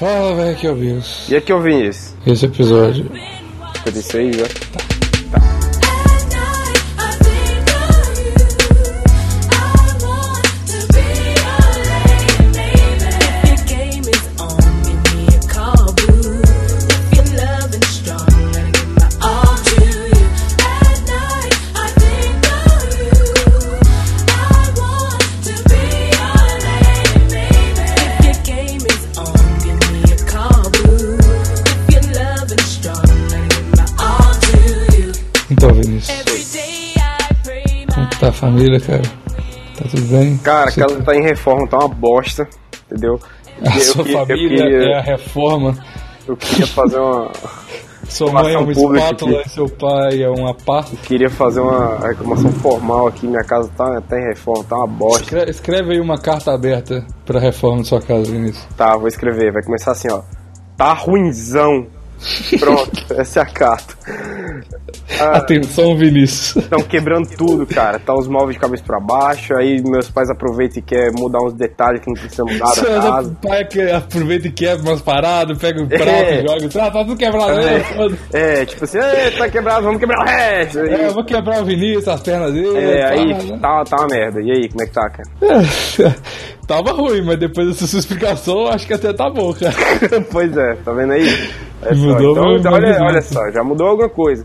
Fala, velho, aqui é o. E aqui é o Vinícius. Esse episódio. 56, né? Então, Como tá a família, cara? Tá tudo bem? Cara, Você a casa tá em reforma, tá uma bosta, entendeu? A Eu sua que- eu família queria- é a reforma. Eu queria fazer uma. Sua mãe é uma espátula aqui. e seu pai é uma pá. Queria fazer uma reclamação formal aqui. Minha casa tá, tá em reforma, tá uma bosta. Escreve, escreve aí uma carta aberta pra reforma da sua casa, Vinícius. Tá, vou escrever. Vai começar assim, ó. Tá ruinzão. Pronto, essa é a carta. Ah, Atenção, Vinícius. Estão quebrando tudo, cara. Tá os móveis de cabeça pra baixo. Aí meus pais aproveitam e querem mudar uns detalhes que não precisa mudar Seu da casa. pai que aproveita e quebra umas paradas, pega o prato É. e joga. Ah, tá tudo quebrado foda-se. É, tipo assim, "Ê, tá quebrado, vamos quebrar o resto. É, eu vou quebrar o Vinícius, as pernas dele. É, aí né? tá, tá uma merda. E aí, como é que tá, cara? É, Tava ruim, mas depois dessa sua explicação, acho que até tá bom, cara. pois é, tá vendo aí? É só. Mudou meu- então, olha, visão. olha só, já mudou alguma coisa.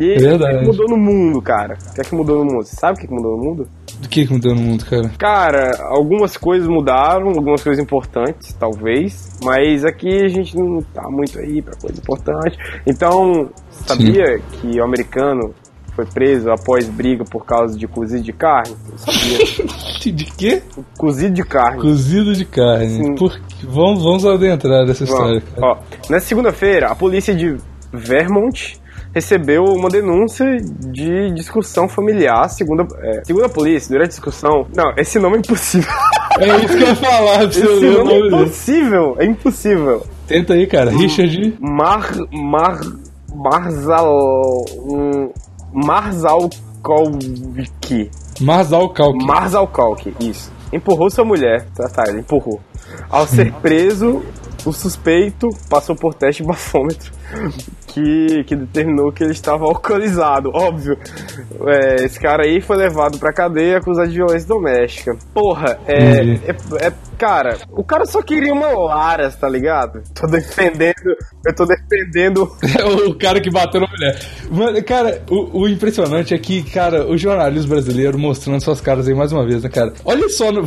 E É o que mudou no mundo, cara? O que é que mudou no mundo? Você sabe o que que mudou no mundo? Do que que mudou no mundo, cara? Cara, algumas coisas mudaram, algumas coisas importantes, talvez, mas aqui a gente não tá muito aí pra coisa importante. Então, sabia que o americano foi preso após briga por causa de cozido de carne? Eu sabia. De quê? cozido de carne. Cozido de carne. Sim. Por... Vamos, vamos adentrar nessa história. Ó, nessa segunda-feira, a polícia de Vermont recebeu uma denúncia de discussão familiar, segundo, é, segundo a polícia, durante a discussão... Não, esse nome é impossível. É isso que eu ia falar esse nome é impossível, é impossível. Tenta aí, cara. Richard. Mar... Mar... Marzal... hum, Marzalkowski. Marzal Kalki. Marzalkowski, isso. Empurrou sua mulher, tá, tá, ele empurrou. Ao ser preso, o suspeito passou por teste de bafômetro que, que determinou que ele estava alcoolizado, óbvio. É, esse cara aí foi levado pra cadeia acusado de violência doméstica. Porra, é, é, é- Cara, o cara só queria uma Laras, tá ligado? Tô defendendo. Eu tô defendendo. o cara que bateu na mulher. Mano, cara, o, o impressionante é que, cara, o jornalismo brasileiro mostrando suas caras aí mais uma vez, né, cara? Olha só, no-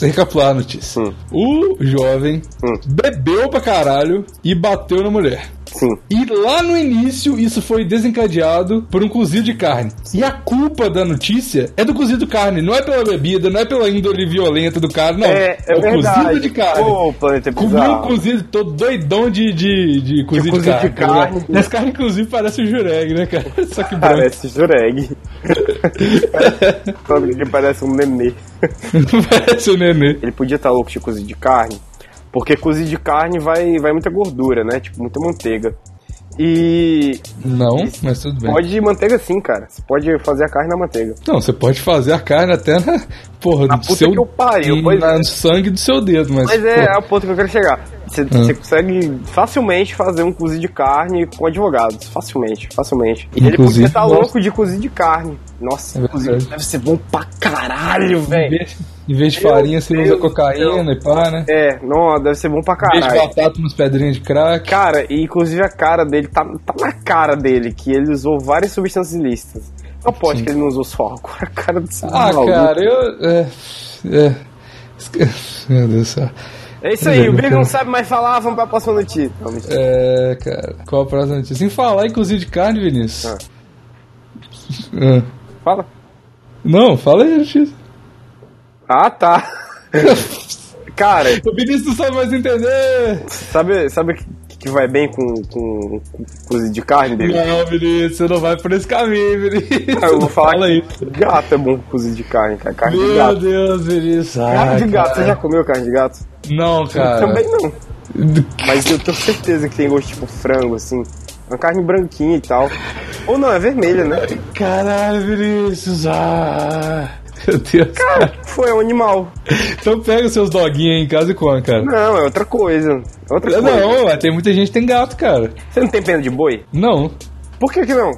vamos recapitular a notícia. Hum. O jovem Hum. bebeu pra caralho e bateu na mulher. Sim. E lá no início, isso foi desencadeado por um cozido de carne. E a culpa da notícia é do cozido de carne, não é pela bebida, não é pela índole violenta do cara, não. É, é o verdade. cozido de carne. Ô, planeta Comi um cozido, tô doidão de, de, de cozido de, cozido carne. de carne. tá? Essa carne, inclusive, parece o jureg, né, cara? Só que branco. Parece jureg. Que parece um nenê. Parece o nenê. Ele podia estar louco de cozido de carne, porque cozido de carne vai, vai muita gordura, né? Tipo, muita manteiga. E Não, mas tudo bem. pode manteiga sim, cara. Você pode fazer a carne na manteiga. Não, você pode fazer a carne até na. Porra, Na do puta seu. que eu pariu, pois na- é. no sangue do seu dedo, mas. Mas é, é o ponto que eu quero chegar. Você, Ah. você consegue facilmente fazer um cozido de carne com advogados. Facilmente, facilmente. E ele Inclusive, podia estar nossa. louco de cozido de carne. Nossa, É deve ser bom pra caralho, velho. em vez de farinha, você Deus usa do cocaína e pá, né? É, não, deve ser bom pra Em vez de caralho. batata, umas pedrinhas de crack. Cara, e inclusive a cara dele, tá, tá na cara dele que ele usou várias substâncias ilícitas. Eu aposto Sim. que ele não usou só álcool. A cara desse Ah, maluco. cara, eu. É. É. Meu Deus do céu. É isso aí, o Big não sabe mais falar, vamos pra próxima notícia. Não. É, cara. Qual a próxima notícia? Sem falar, inclusive, de carne, Vinícius. Ah. Fala. Não, fala aí, notícia. Ah, tá. Cara, O Vinícius não sabe mais entender. sabe, sabe o que, que vai bem com, com, com cozido de carne dele? Não, Vinícius, você não vai por esse caminho, Vinícius. Ah, eu vou falar Fala que aí. gato é bom com cozido de carne, cara. Carne de Meu gato. Deus, Vinícius. Carne Ai, de gato, cara. você já comeu carne de gato? Não, cara. Também não. Mas eu tenho certeza que tem gosto tipo frango, assim. Uma carne branquinha e tal. Ou não, é vermelha, né? Caralho, Vinícius. Ah. Meu Deus. Cara, foi um animal. Então pega os seus doguinhos aí em casa e come, cara. Não, é outra coisa. É outra coisa. Não, tem muita gente que tem gato, cara. Você não tem pena de boi? Não. Por que que não?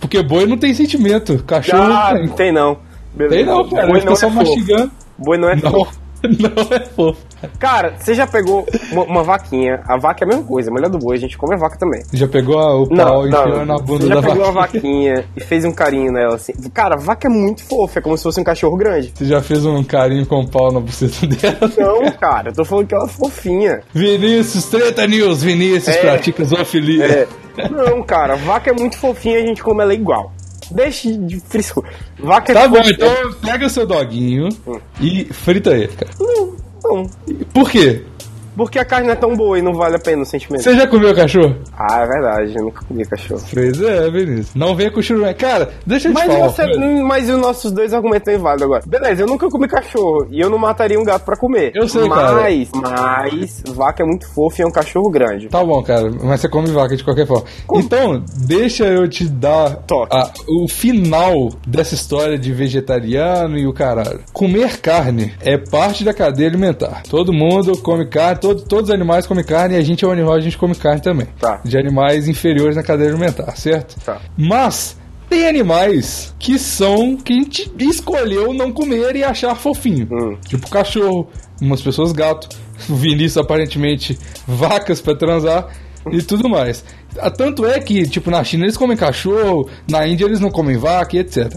Porque boi não tem sentimento. Cachorro Ah, não não tem. não. Beleza. Tem não, cara. Boi fica não só é mastigando. Boi não é Não, fofo. não é fofo. Cara, você já pegou uma, uma vaquinha? A vaca é a mesma coisa, a mulher do boi, a gente come a vaca também. Já pegou a- o pau enfiando na bunda Você já da pegou uma vaquinha? e fez um carinho nela assim. Cara, vaca é muito fofa, é como se fosse um cachorro grande. Você já fez um carinho com o pau na buceta dela? Não, cara, eu tô falando que ela é fofinha. Vinícius, Treta News, Vinícius É. pratica zoofilia. É. Não, cara, vaca é muito fofinha e a gente come ela igual. Deixe de frisco. Vaca Tá é bom, fofinha. então pega o seu doguinho e frita ele, cara. Não, não. Por quê? Porque a carne é tão boa e não vale a pena o sentimento. Você já comeu cachorro? Ah, é verdade, eu nunca comi cachorro. Pois é, Vinícius. Não venha com churumé. Cara, deixa eu te Mas, falar. você, velho. mas os nossos dois argumentos estão inválidos agora. Beleza, eu nunca comi cachorro e eu não mataria um gato pra comer. Eu sei, mas, Mas, vaca é muito fofa e é um cachorro grande. Tá bom, cara, mas você come vaca de qualquer forma. Então, deixa eu te dar a- o final dessa história de vegetariano e o caralho. Comer carne é parte da cadeia alimentar. Todo mundo come carne, todo- todos os animais comem carne e a gente é um animal, a gente come carne também. Tá. De animais inferiores na cadeia alimentar, certo? Tá. Mas tem animais que são que a gente escolheu não comer e achar fofinho. Hum. Tipo cachorro, umas pessoas gato, o Vinícius aparentemente vacas pra transar e tudo mais. Ah, Tanto é que, tipo, na China eles comem cachorro, na Índia eles não comem vaca e etc.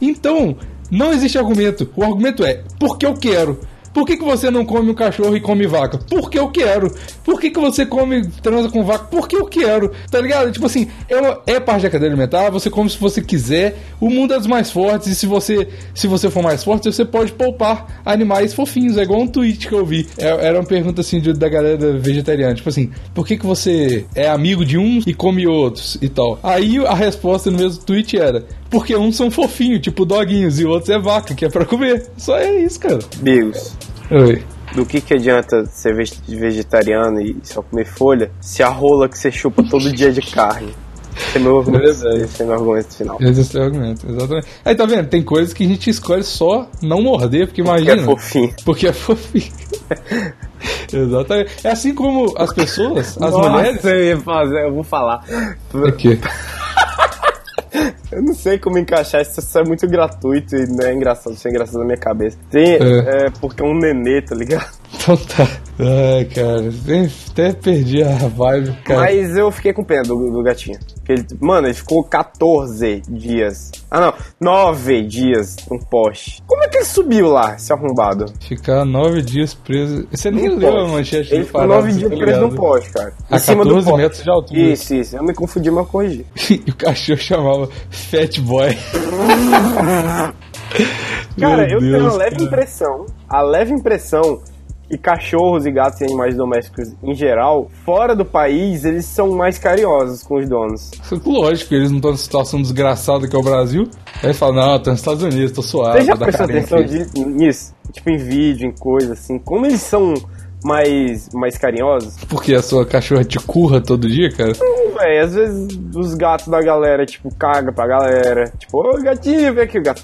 Então, não existe argumento. O argumento é, porque eu quero. Por que, que você não come um cachorro e come vaca? Porque eu quero. Por que, que você come transa com vaca? Porque eu quero. Tá ligado? Tipo assim, é, é parte da cadeia alimentar, você come se você quiser. O mundo é dos mais fortes, e se você, se você for mais forte, você pode poupar animais fofinhos. É igual um tweet que eu vi. É- Era uma pergunta assim de- da galera vegetariana. Tipo assim, por que, que você é amigo de uns e come outros e tal? Aí a resposta no mesmo tweet era. Porque uns são fofinhos, tipo doguinhos, e outros é vaca, que é pra comer. Só é isso, cara. Bigos, Oi. do que que adianta ser veg- vegetariano e só comer folha se a rola que você chupa todo dia é de carne? Esse é meu argumento, esse é meu argumento final. Esse é o argumento, exatamente. Aí tá vendo? Tem coisas que a gente escolhe só não morder, porque Que imagina. é fofinho. Porque é fofinho. exatamente. É assim como as pessoas, as Nossa, mulheres. eu ia fazer, eu vou falar. Aqui. Eu não sei como encaixar isso, isso é muito gratuito e não é engraçado, isso é engraçado na minha cabeça. Tem, É. é. porque é um nenê, tá ligado? Então tá. Ai, cara. Até perdi a vibe, cara. Mas eu fiquei com pena do, do gatinho. Ele, mano, ele ficou 14 dias. Ah, não, 9 dias num poste. Como é que ele subiu lá, esse arrombado? Ficar nove dias preso. Você nem Num leu a manchete Ele ficou Pará, 9 você dias tá preso num poste, cara. A cima do 14 poste. metros de altura. Isso, isso. Eu me confundi, mas corrigi. e o cachorro chamava Fat Boy. Cara, Meu eu tenho Deus, a leve cara. impressão, a leve impressão que cachorros e gatos e animais domésticos em geral, fora do país, eles são mais carinhosos com os donos. Lógico, eles não estão numa situação desgraçada que é o Brasil. Aí eles falam, não, tô nos Estados Unidos, tô suave. Você já prestou atenção aqui." de- nisso? Tipo em vídeo, em coisa assim. Como eles são mais, mais carinhosos? Porque a sua cachorra te curra todo dia, cara? Não, véi, às vezes os gatos da galera, tipo, caga pra galera. Tipo, ô gatinho, vem aqui, o gato.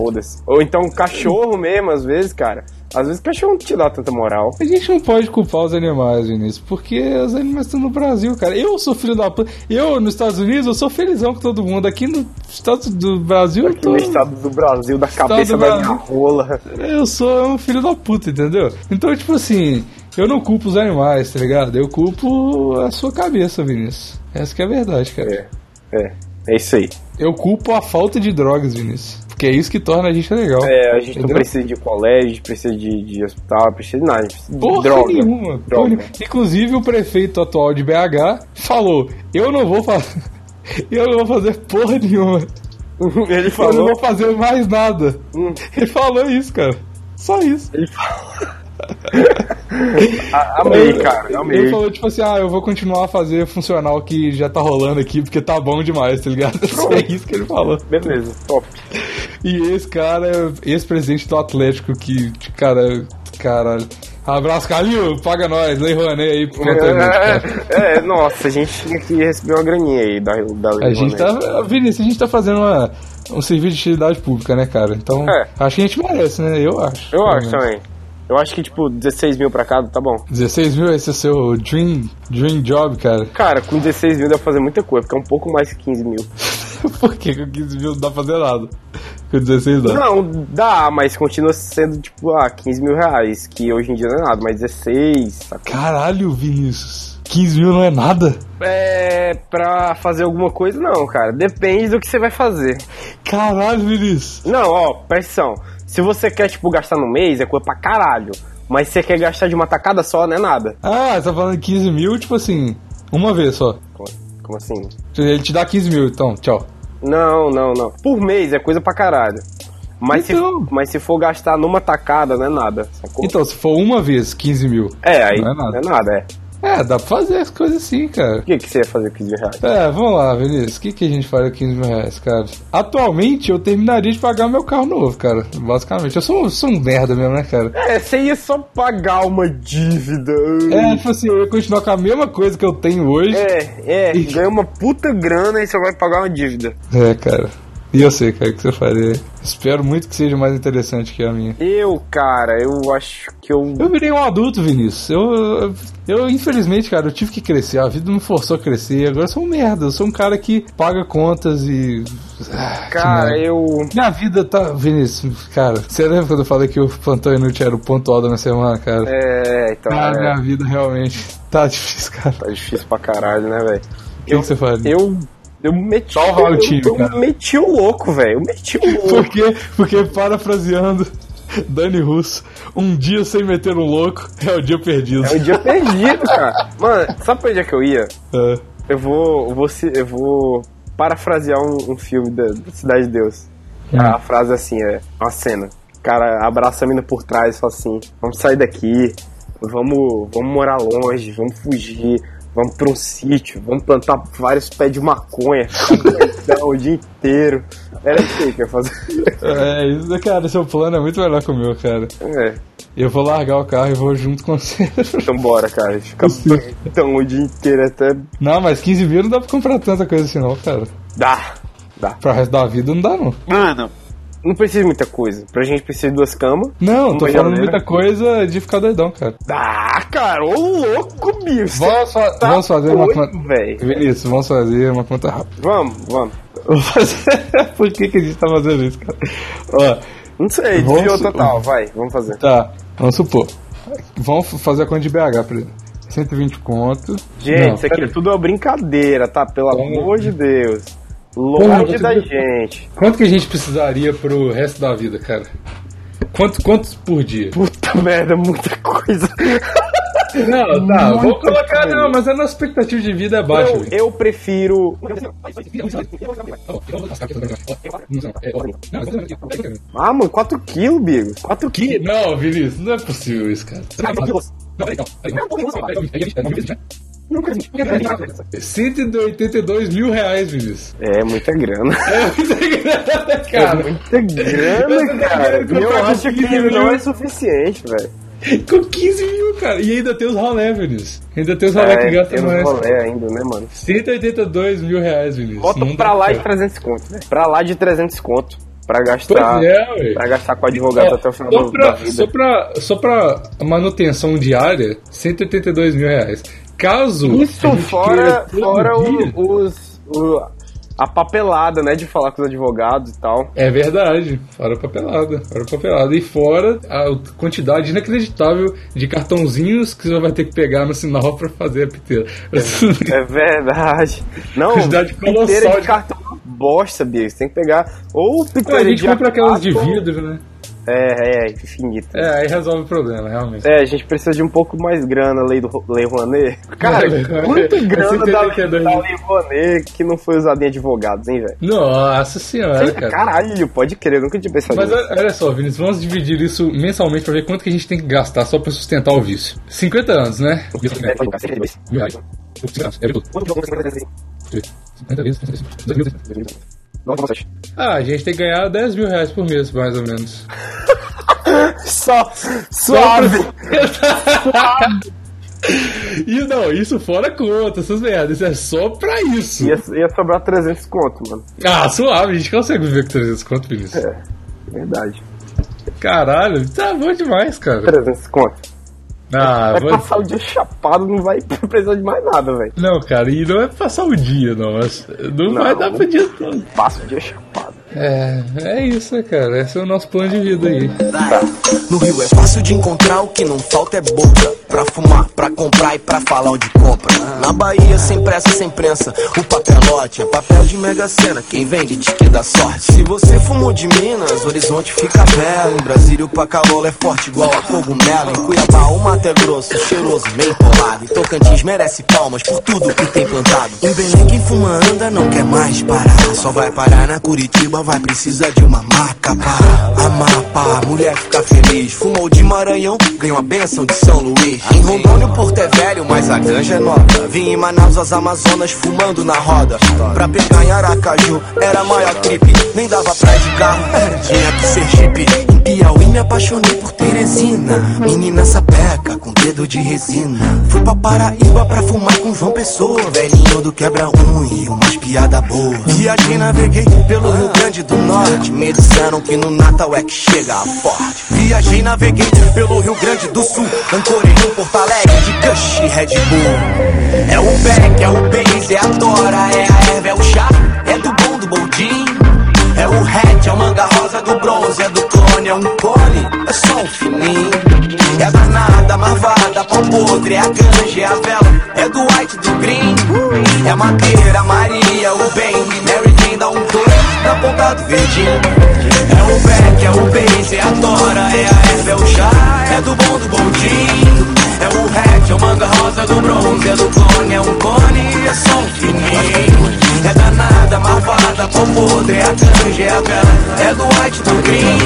Foda-se. Ou então cachorro mesmo, às vezes, cara. Às vezes cachorro não te dá tanta moral. A gente não pode culpar os animais, Vinícius, porque os animais estão no Brasil, cara. Eu sou filho da puta. Eu, nos Estados Unidos, eu sou felizão com todo mundo. Aqui no estado do Brasil, eu Aqui tô... no estado do Brasil, da cabeça do da minha rola. Eu sou um filho da puta, entendeu? Então, tipo assim, eu não culpo os animais, tá ligado? Eu culpo a sua cabeça, Vinícius. Essa que é a verdade, cara. É, é. É isso aí. Eu culpo a falta de drogas, Vinícius. Porque é isso que torna a gente legal. É, a gente não Entendeu? precisa de colégio, precisa de, de hospital, não precisa de nada. Precisa de Porra droga. nenhuma. droga. Inclusive o prefeito atual de BH falou: eu não vou fazer. Eu não vou fazer porra nenhuma. Ele Eu não falou. vou fazer mais nada. Hum. Ele falou isso, cara. Só isso. Ele falou. Amei, cara. Ele Amei. falou, tipo assim, ah, eu vou continuar a fazer funcional que já tá rolando aqui, porque tá bom demais, tá ligado? Só é isso que ele falou. Beleza, top. E esse cara é ex-presidente do Atlético, que, cara, caralho. Abraço, Calil, paga nós, Lei Rouanet aí por conta da gente, cara. É, é, nossa, a gente tinha que receber uma graninha aí da, da A gente tá, Vinícius, a gente tá fazendo uma, um serviço de utilidade pública, né, cara? Então, É. acho que a gente merece, né? Eu acho. Eu acho menos. também. Eu acho que, tipo, 16 mil pra cada tá bom. 16 mil, esse é o seu dream, dream job, cara. Cara, com 16 mil dá pra fazer muita coisa, porque é um pouco mais que 15 mil. Por que com 15 mil não dá pra fazer nada? Com 16 dá. Não, dá, mas continua sendo, tipo, ah, 15 mil reais, que hoje em dia não é nada, mas 16, saca? Caralho, Vinícius. 15 mil não é nada? É, pra fazer alguma coisa, não, cara. Depende do que você vai fazer. Caralho, Vinícius. Não, ó, presta atenção. Se você quer, tipo, gastar no mês, é coisa pra caralho. Mas se você quer gastar de uma tacada só, não é nada. Ah, você tá falando 15 mil, tipo assim, uma vez só. Como, como assim? Ele te dá 15 mil, então, tchau. Não, não, não. Por mês é coisa pra caralho. Mas, Então. se, mas se for gastar numa tacada, não é nada. Sacou? Então, se for uma vez 15 mil. é, aí não é nada. não é nada, é. É, dá pra fazer as coisas assim, cara. O que, que você ia fazer com 15 mil reais? É, vamos lá, Vinícius. O que, que a gente faria com 15 mil reais, cara? Atualmente, eu terminaria de pagar meu carro novo, cara. Basicamente. Eu sou, sou um merda mesmo, né, cara? É, você ia só pagar uma dívida. É, tipo assim, eu ia continuar com a mesma coisa que eu tenho hoje. É, é, ganha uma puta grana e você vai pagar uma dívida. É, cara. E eu sei, cara, o que você faria. Espero muito que seja mais interessante que a minha. Eu, cara, eu acho que eu. Eu virei um adulto, Vinícius. Eu, eu, infelizmente, cara, eu tive que crescer. A vida me forçou a crescer. Agora eu sou um merda. Eu sou um cara que paga contas e. Ah, Cara, eu. Minha vida tá. Vinícius, cara, você lembra quando eu falei que o plantão inútil era o ponto alto da minha semana, cara? É, então. Cara, é, minha vida realmente tá difícil, cara. Tá difícil pra caralho, né, velho? O que, que você faria? Eu. Eu meti. Só vale o time, eu, cara. eu meti o louco, velho. Eu meti o louco. Por quê? Porque, parafraseando Dani Russo, um dia sem meter um louco é o dia perdido. É um dia perdido, cara. Mano, sabe pra onde é que eu ia? É. Eu vou. Eu vou, se- eu vou parafrasear um, um filme da, da Cidade de Deus. Hum. A frase é assim, é uma cena. O cara abraça a mina por trás e fala assim, vamos sair daqui, vamos, vamos morar longe, vamos fugir, vamos pra um sítio, vamos plantar vários pés de maconha, o dia inteiro. Era isso aí que eu ia fazer. É, isso, cara, seu plano é muito melhor que o meu, cara. É, Eu vou largar o carro e vou junto com você. então bora, cara. Fica doidão o dia inteiro até. Não, mas 15 mil não dá pra comprar tanta coisa assim, não, cara. Dá, dá. Pra resto da vida não dá, não. Mano, não precisa de muita coisa. Pra gente precisa de duas camas. Não, tô falando muita coisa de ficar doidão, cara. Dá, cara, ô louco, bicho. Vamos, fa- tá vamos fazer uma doido, conta. velho. Vinícius, vamos fazer uma conta rápida. Vamos, vamos. Por que, que a gente tá fazendo isso, cara? Ó, Não sei, desviou total, vai, vamos fazer. tá, vamos supor. Vamos fazer a conta de BH primeiro. 120 conto. Gente, Não, isso aqui é tudo uma brincadeira, tá? Pelo Vamos- amor de Deus. Longe da gente. Quanto que a gente precisaria pro resto da vida, cara? Quanto, quantos por dia? Puta merda, muita coisa. Não, tá, vou colocar, coisa. não, mas a nossa expectativa de vida é baixa. Eu, eu prefiro. Ah, mano, 4 quilos, Bigo. 4 Que? quilos. Não, Vinícius, não é possível isso, cara. 182 mil reais, Vinícius. É muita grana. É muita grana, cara. Muita grana, cara. E eu acho com que 15 mil. não é suficiente, velho. Com 15 mil, cara. E ainda tem os rolé, Vinícius. Ainda tem os rolé que É, gastam tem uns mais. rolê ainda, né, mano? 182 mil reais, Vinícius. Bota Não pra lá de certo. 300 conto, né? Pra lá de 300 conto. Pra gastar. Pois é, ué. Pra gastar com advogado Ó, até o final só, do- pra, da vida. só, pra, só pra manutenção diária, 182 mil reais. Caso. Isso a fora, fora o- os. o- a papelada, né? De falar com os advogados e tal. É verdade, fora a papelada, fora a papelada. E fora a quantidade inacreditável de cartãozinhos que você vai ter que pegar no sinal pra fazer a piteira. É verdade. Não, Quantidade piteira colossal de de- cartão bosta, Bia. Você tem que pegar. Ou a piteira gente de compra aquelas de A4. vidro, né? É, é, infinito. É, aí resolve o problema, realmente. É, a gente precisa de um pouco mais grana, lei, do, lei Rouanet. Cara, quanta grana da, da, Lei Rouanet que não foi usada em advogados, hein, velho? Nossa senhora, Sim, cara. Caralho, pode crer, nunca tinha pensado Mas olha só, Vinícius, vamos dividir isso mensalmente pra ver quanto que a gente tem que gastar só pra sustentar o vício. 50 anos, né? 50 anos, É, 50 vezes, 50 vezes, 2000 ah, a gente tem que ganhar 10 mil reais por mês, mais ou menos. Só suave. suave. E não, isso fora conta, essas merdas, isso é só pra isso. Ia, ia sobrar 300 conto, mano. Ah, suave, a gente consegue viver com 300 conto, Vinícius. É, verdade. Caralho, tá bom demais, cara. 300 conto. Ah, Vai vou- passar o dia chapado, não vai precisar de mais nada, velho. Não, cara, e não é passar o dia, não. Não, Não. vai dar pro dia todo. Passa o dia chapado. É, é isso, né, cara? Esse é o nosso plano de vida aí. No Rio é fácil de encontrar, o que não falta é boca. Pra fumar, pra comprar e pra falar onde compra. Na Bahia, sem pressa, sem prensa. O papelote é papel de mega cena. Quem vende tique dá sorte. Se você fumou de Minas, horizonte fica belo. Em Brasília, o pacalolo é forte igual a cogumelo. Em Cuiabá, o mato é grosso, cheiroso, bem polado. E Tocantins merece palmas por tudo que tem plantado. Em Belém, quem fuma anda não quer mais parar. Só vai parar na Curitiba, vai precisar de uma maca para Amapá, mulher fica feliz. Fumou de Maranhão, ganhou a benção de São Luís. Em Rondônia, o Porto é velho, mas a ganja é nova. Vim em Manaus, as Amazonas, fumando na roda. Pra pegar em Aracaju, era a maior trip. Nem dava pra de carro, tinha que ser Jeep. Em Piauí, me apaixonei por Teresina. Menina sapeca, com dedo de resina. Fui pra Paraíba pra fumar com João Pessoa. Velhinho do quebra-um e umas piada boa. Viajei, naveguei pelo Rio Grande do Norte. Me disseram que no Natal é que chega a forte. Viajei, naveguei pelo Rio Grande do Sul. Ancorei em Porto Alegre de Cush e Red Bull. É o Beck, é o Benz, é a Dora, é a Eva, é o chá, é do bom do boldin. É o hatch, é o manga rosa do bronze, é do clone, é um cone, é só um fininho. É danada, marvada, pão podre, é a ganja, é a vela, é do white, do green. É madeira, Maria, o bem, Mary Jane dá um dois na ponta do verdinho. O Beck, é o Benz, é a Dora, é a Eva, é o chá, é do bom do bondinho. É o hatch, é o manga rosa do bronze, é do clone, é um cone, é só um fininho. É danada, malvada, pão podre, é a canja, é a vela, é do white, do green.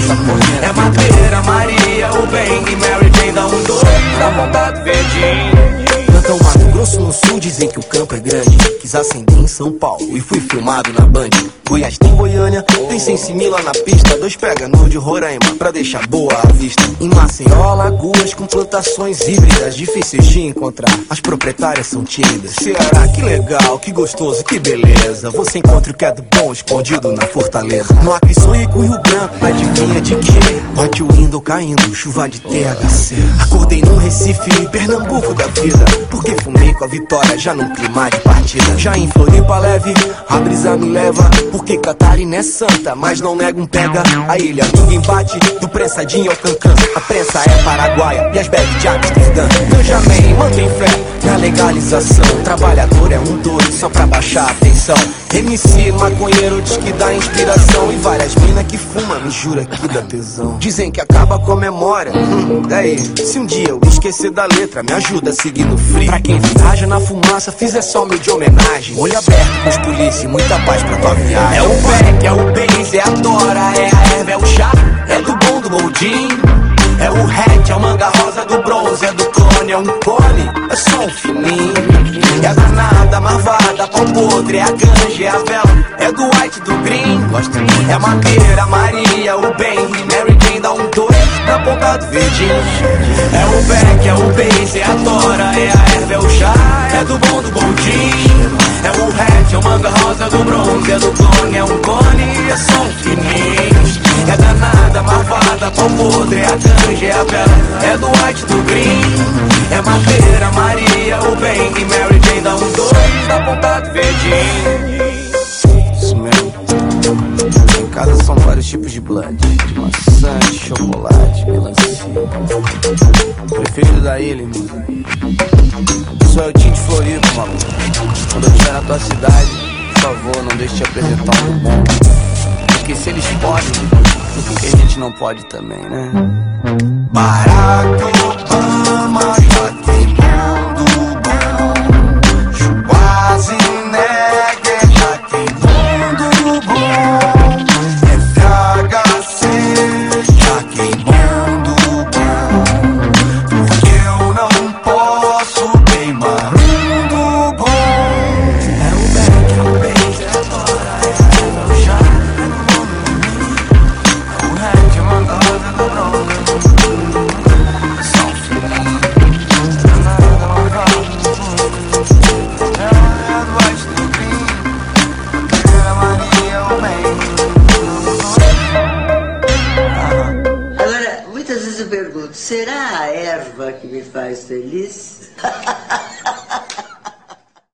É madeira, Maria, o e Mary Jane dá um dois na ponta do verdinho. Plantão Mato Grosso no sul dizem que o campo é grande. Quis acender em São Paulo e fui filmado na Band. Goiás tem Goiânia, tem Sensimila na pista. Dois pega no de Roraima pra deixar boa a vista. Em Maceió, lagoas com plantações híbridas, difíceis de encontrar. As proprietárias são tímidas. Ceará, que legal, que gostoso, que beleza. Você encontra o que é do bom escondido na fortaleza. No Acre, sonho com Rio Branco, adivinha de quê? O window caindo, chuva de THC. Acordei num Recife, Pernambuco da vida. Porque fumei com a vitória já num clima de partida. Já em Floripa leve, a brisa me leva. Porque Catarina é santa, mas não nega um pega. A ilha ninguém bate, do prensadinho ao cancã. A prensa é paraguaia e as bags de Amsterdã. Benjamin, mantém fé na legalização. Trabalhador é um doido só pra baixar a tensão. MC, maconheiro diz que dá inspiração. E várias minas que fuma, me jura que dá tesão. Dizem que acaba com a memória. Hum, daí, se um dia eu esquecer da letra, me ajuda a seguir no. Pra quem viaja na fumaça, fiz é só meu de homenagem. Olho aberto com os polícia e muita paz pra tua viagem. É o Beck, é o Benz, é a Dora, é a Eva, é o chá, é do bom do boldinho. É o hatch, é o manga rosa do bronze, é do clone, é um cone, é só um fininho. É danada, marvada, pão podre, é a ganja, é a vela, é do white, do green. É madeira, Maria, o bem, um É o Beck, é o Benz, é a Dora, é a Eva, é o chá, é do bom do bondinho. É o hatch, é o manga rosa do bronze, é do clone, é um cone, é só um fininho. É danada, marvada, pão podre, é a ganja, é a vela, é do white, do green. É madeira, Maria, o bem e Mary Jane dá um dois Porque se eles podem, por que a gente não pode também, né? Barack Obama,